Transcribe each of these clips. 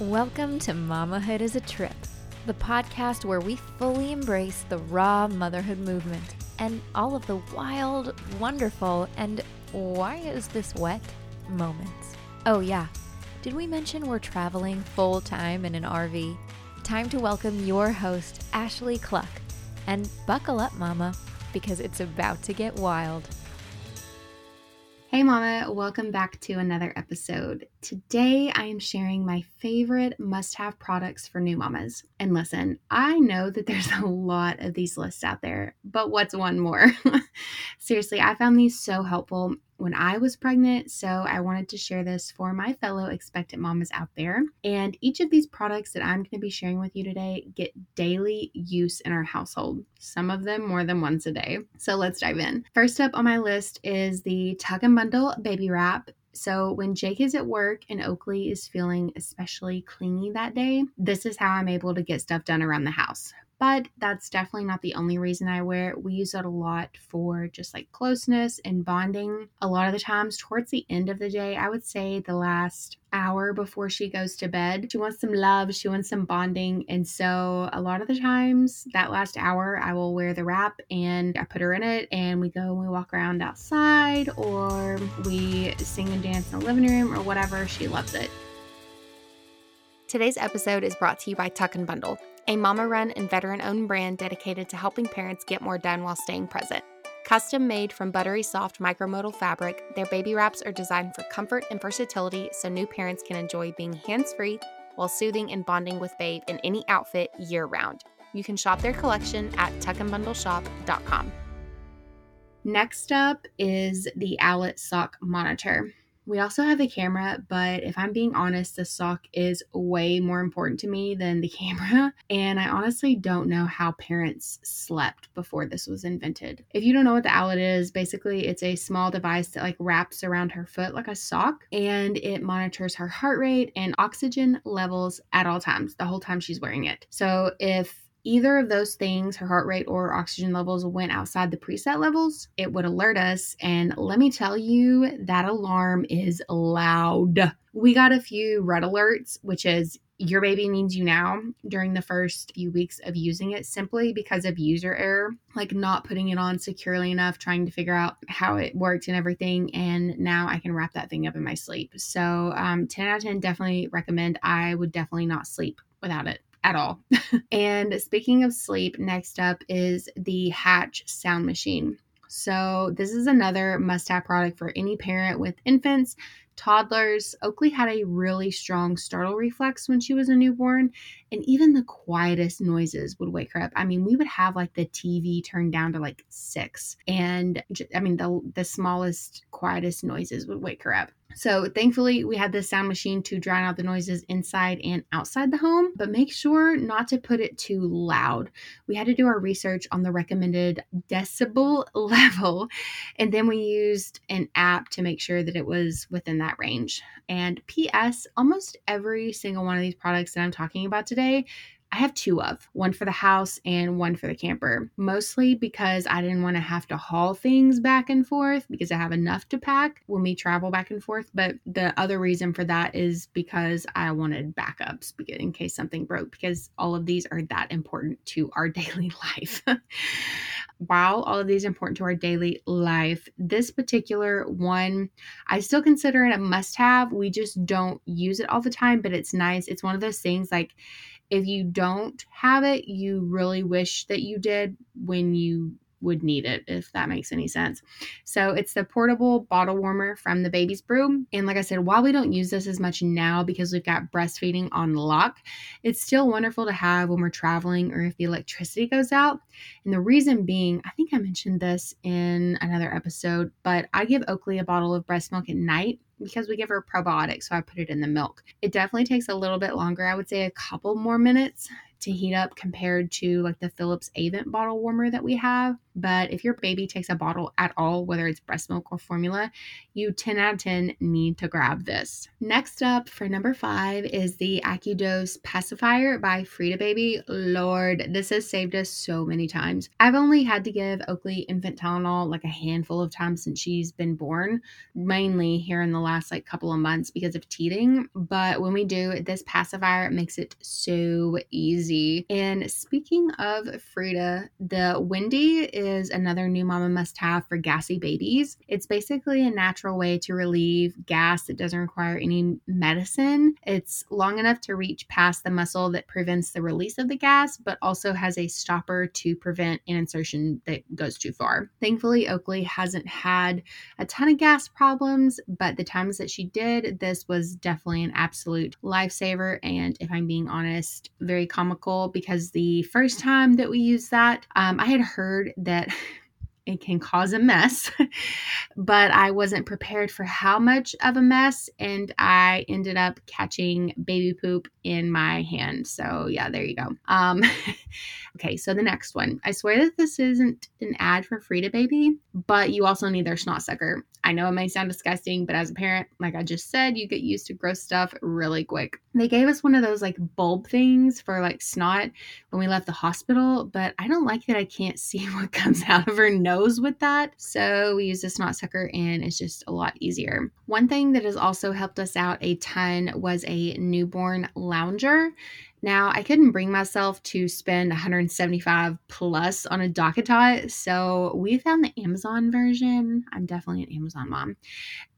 Welcome to Mamahood is a Trip, the podcast where we fully embrace the raw motherhood movement and all of the wild, wonderful, and why is this wet moments. Oh, yeah. Did we mention we're traveling full time in an RV? Time to welcome your host, Ashley Cluck. And buckle up, Mama, because it's about to get wild. Hey, Mama, welcome back to another episode. Today, I am sharing my favorite must have products for new mamas. And listen, I know that there's a lot of these lists out there, but what's one more? Seriously, I found these so helpful when I was pregnant, so I wanted to share this for my fellow expectant mamas out there. And each of these products that I'm going to be sharing with you today get daily use in our household, some of them more than once a day. So let's dive in. First up on my list is the Tuck and Bundle Baby Wrap. So, when Jake is at work and Oakley is feeling especially clingy that day, this is how I'm able to get stuff done around the house but that's definitely not the only reason I wear it. We use it a lot for just like closeness and bonding. A lot of the times, towards the end of the day, I would say the last hour before she goes to bed, she wants some love, she wants some bonding. And so, a lot of the times, that last hour, I will wear the wrap and I put her in it, and we go and we walk around outside, or we sing and dance in the living room, or whatever. She loves it. Today's episode is brought to you by Tuck and Bundle a mama run and veteran owned brand dedicated to helping parents get more done while staying present. Custom made from buttery soft micromodal fabric, their baby wraps are designed for comfort and versatility so new parents can enjoy being hands free while soothing and bonding with babe in any outfit year round. You can shop their collection at tuckandbundleshop.com. Next up is the Owlet Sock Monitor. We also have the camera, but if I'm being honest, the sock is way more important to me than the camera. And I honestly don't know how parents slept before this was invented. If you don't know what the Owlet is, basically it's a small device that like wraps around her foot like a sock and it monitors her heart rate and oxygen levels at all times, the whole time she's wearing it. So if either of those things, her heart rate or oxygen levels, went outside the preset levels, it would alert us. And let me tell you, that alarm is loud. We got a few red alerts, which is your baby needs you now during the first few weeks of using it simply because of user error, like not putting it on securely enough, trying to figure out how it worked and everything. And now I can wrap that thing up in my sleep. So, um, 10 out of 10, definitely recommend. I would definitely not sleep without it at all. and speaking of sleep, next up is the Hatch sound machine. So, this is another must have product for any parent with infants, toddlers. Oakley had a really strong startle reflex when she was a newborn, and even the quietest noises would wake her up. I mean, we would have like the TV turned down to like six, and I mean, the, the smallest, quietest noises would wake her up. So thankfully, we had this sound machine to drown out the noises inside and outside the home, but make sure not to put it too loud. We had to do our research on the recommended decibel level, and then we used an app to make sure that it was within that range. And P.S., almost every single one of these products that I'm talking about today I have two of one for the house and one for the camper, mostly because I didn't want to have to haul things back and forth because I have enough to pack when we travel back and forth. But the other reason for that is because I wanted backups in case something broke, because all of these are that important to our daily life. While all of these important to our daily life, this particular one, I still consider it a must have. We just don't use it all the time, but it's nice. It's one of those things like, if you don't have it, you really wish that you did when you would need it, if that makes any sense. So it's the portable bottle warmer from the Baby's Brew. And like I said, while we don't use this as much now because we've got breastfeeding on lock, it's still wonderful to have when we're traveling or if the electricity goes out. And the reason being, I think I mentioned this in another episode, but I give Oakley a bottle of breast milk at night because we give her probiotics, so I put it in the milk. It definitely takes a little bit longer. I would say a couple more minutes to heat up compared to like the Philips Avent bottle warmer that we have. But if your baby takes a bottle at all, whether it's breast milk or formula, you 10 out of 10 need to grab this. Next up for number five is the AccuDose Pacifier by Frida Baby. Lord, this has saved us so many times. I've only had to give Oakley infant Tylenol like a handful of times since she's been born, mainly here in the last like couple of months because of teething. But when we do, this pacifier makes it so easy. And speaking of Frida, the Windy is another new mama must have for gassy babies. It's basically a natural way to relieve gas that doesn't require any medicine. It's long enough to reach past the muscle that prevents the release of the gas, but also has a stopper to prevent an insertion that goes too far. Thankfully, Oakley hasn't had a ton of gas problems, but the times that she did, this was definitely an absolute lifesaver. And if I'm being honest, very comical because the first time that we used that, um, I had heard that it can cause a mess, but I wasn't prepared for how much of a mess, and I ended up catching baby poop in my hand. So, yeah, there you go. Um, okay, so the next one. I swear that this isn't an ad for Frida Baby, but you also need their snot sucker. I know it may sound disgusting, but as a parent, like I just said, you get used to gross stuff really quick. They gave us one of those like bulb things for like snot when we left the hospital, but I don't like that I can't see what comes out of her nose with that. So we use a snot sucker and it's just a lot easier. One thing that has also helped us out a ton was a newborn lounger. Now, I couldn't bring myself to spend 175 plus on a DockATot, so we found the Amazon version. I'm definitely an Amazon mom.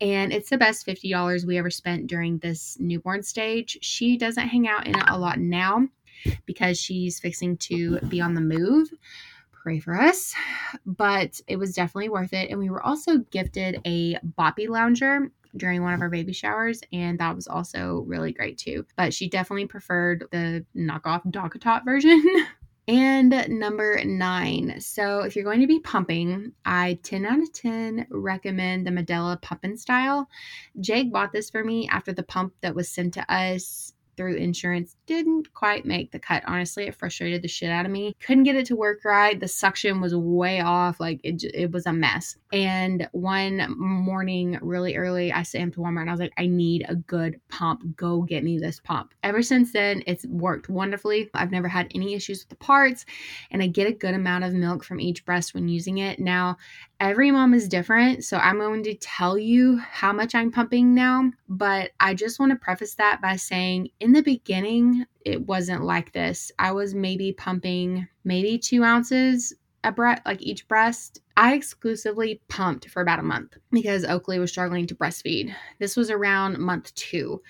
And it's the best $50 we ever spent during this newborn stage. She doesn't hang out in it a lot now because she's fixing to be on the move pray for us. But it was definitely worth it. And we were also gifted a Boppy lounger during one of our baby showers, and that was also really great too. But she definitely preferred the knockoff DockATot version. And number nine. So, if you're going to be pumping, I 10 out of 10 recommend the Medela Pump and Style. Jake bought this for me after the pump that was sent to us through insurance didn't quite make the cut. Honestly, it frustrated the shit out of me. Couldn't get it to work right. The suction was way off. Like it, it was a mess. And one morning, really early, I sent him to Walmart and I was like, I need a good pump. Go get me this pump. Ever since then, it's worked wonderfully. I've never had any issues with the parts, and I get a good amount of milk from each breast when using it. Now, every mom is different. So I'm going to tell you how much I'm pumping now. But I just want to preface that by saying in the beginning, it wasn't like this. I was maybe pumping maybe two ounces a breast, like each breast. I exclusively pumped for about a month because Oakley was struggling to breastfeed. This was around month two.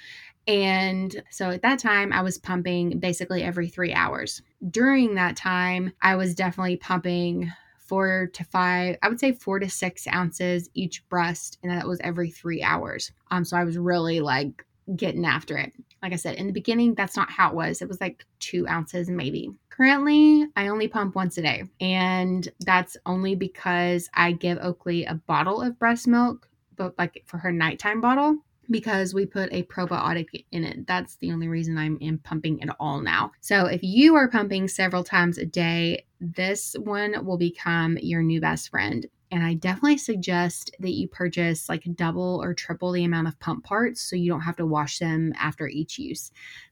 And so at that time, I was pumping basically every three hours. During that time, I was definitely pumping four to five, I would say four to six ounces each breast, and that was every three hours. Um, so I was really like getting after it. Like I said, in the beginning, that's not how it was. It was like two ounces maybe. Currently, I only pump once a day, and that's only because I give Oakley a bottle of breast milk, but like for her nighttime bottle because we put a probiotic in it. That's the only reason I'm in pumping at all now. So if you are pumping several times a day, this one will become your new best friend. And I definitely suggest that you purchase like double or triple the amount of pump parts so you don't have to wash them after each use.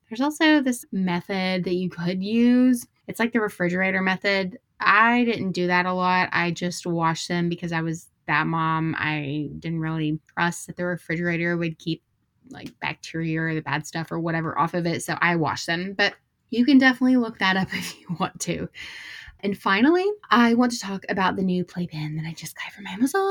There's also this method that you could use. It's like the refrigerator method. I didn't do that a lot. I just washed them because I was that mom. I didn't really trust that the refrigerator would keep like bacteria or the bad stuff or whatever off of it. So I washed them. But you can definitely look that up if you want to. And finally, I want to talk about the new playpen that I just got from Amazon.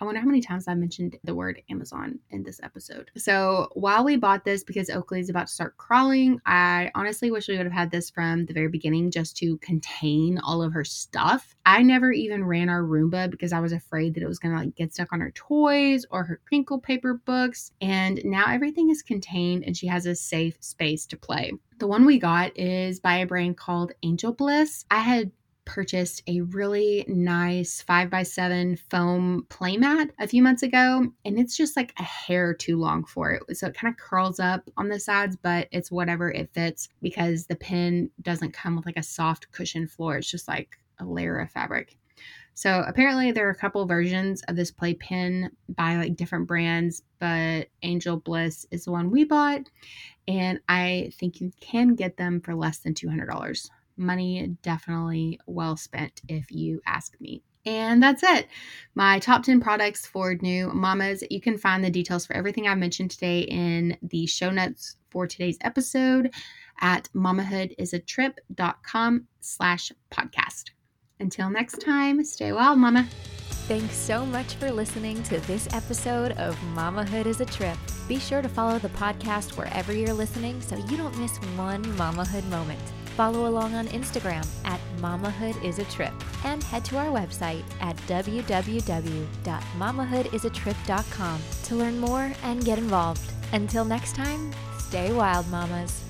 I wonder how many times I've mentioned the word Amazon in this episode. So while we bought this because Oakley is about to start crawling, I honestly wish we would have had this from the very beginning just to contain all of her stuff. I never even ran our Roomba because I was afraid that it was gonna like get stuck on her toys or her crinkle paper books. And now everything is contained and she has a safe space to play. The one we got is by a brand called Angel Bliss. I had purchased a really nice 5x7 foam playmat a few months ago and it's just like a hair too long for it. So it kind of curls up on the sides but it's whatever it fits because the pin doesn't come with like a soft cushion floor. It's just like a layer of fabric So apparently there are a couple versions of this playpen by like different brands, but Angel Bliss is the one we bought, and I think you can get them for less than $200. Money definitely well spent if you ask me. And that's it. My top 10 products for new mamas. You can find the details for everything I mentioned today in the show notes for today's episode at mamahoodisatrip.com slash podcast. Until next time, stay wild, mama. Thanks so much for listening to this episode of Mamahood is a Trip. Be sure to follow the podcast wherever you're listening so you don't miss one mamahood moment. Follow along on Instagram at Mamahood is a Trip and head to our website at www.mamahoodisatrip.com to learn more and get involved. Until next time, stay wild, mamas.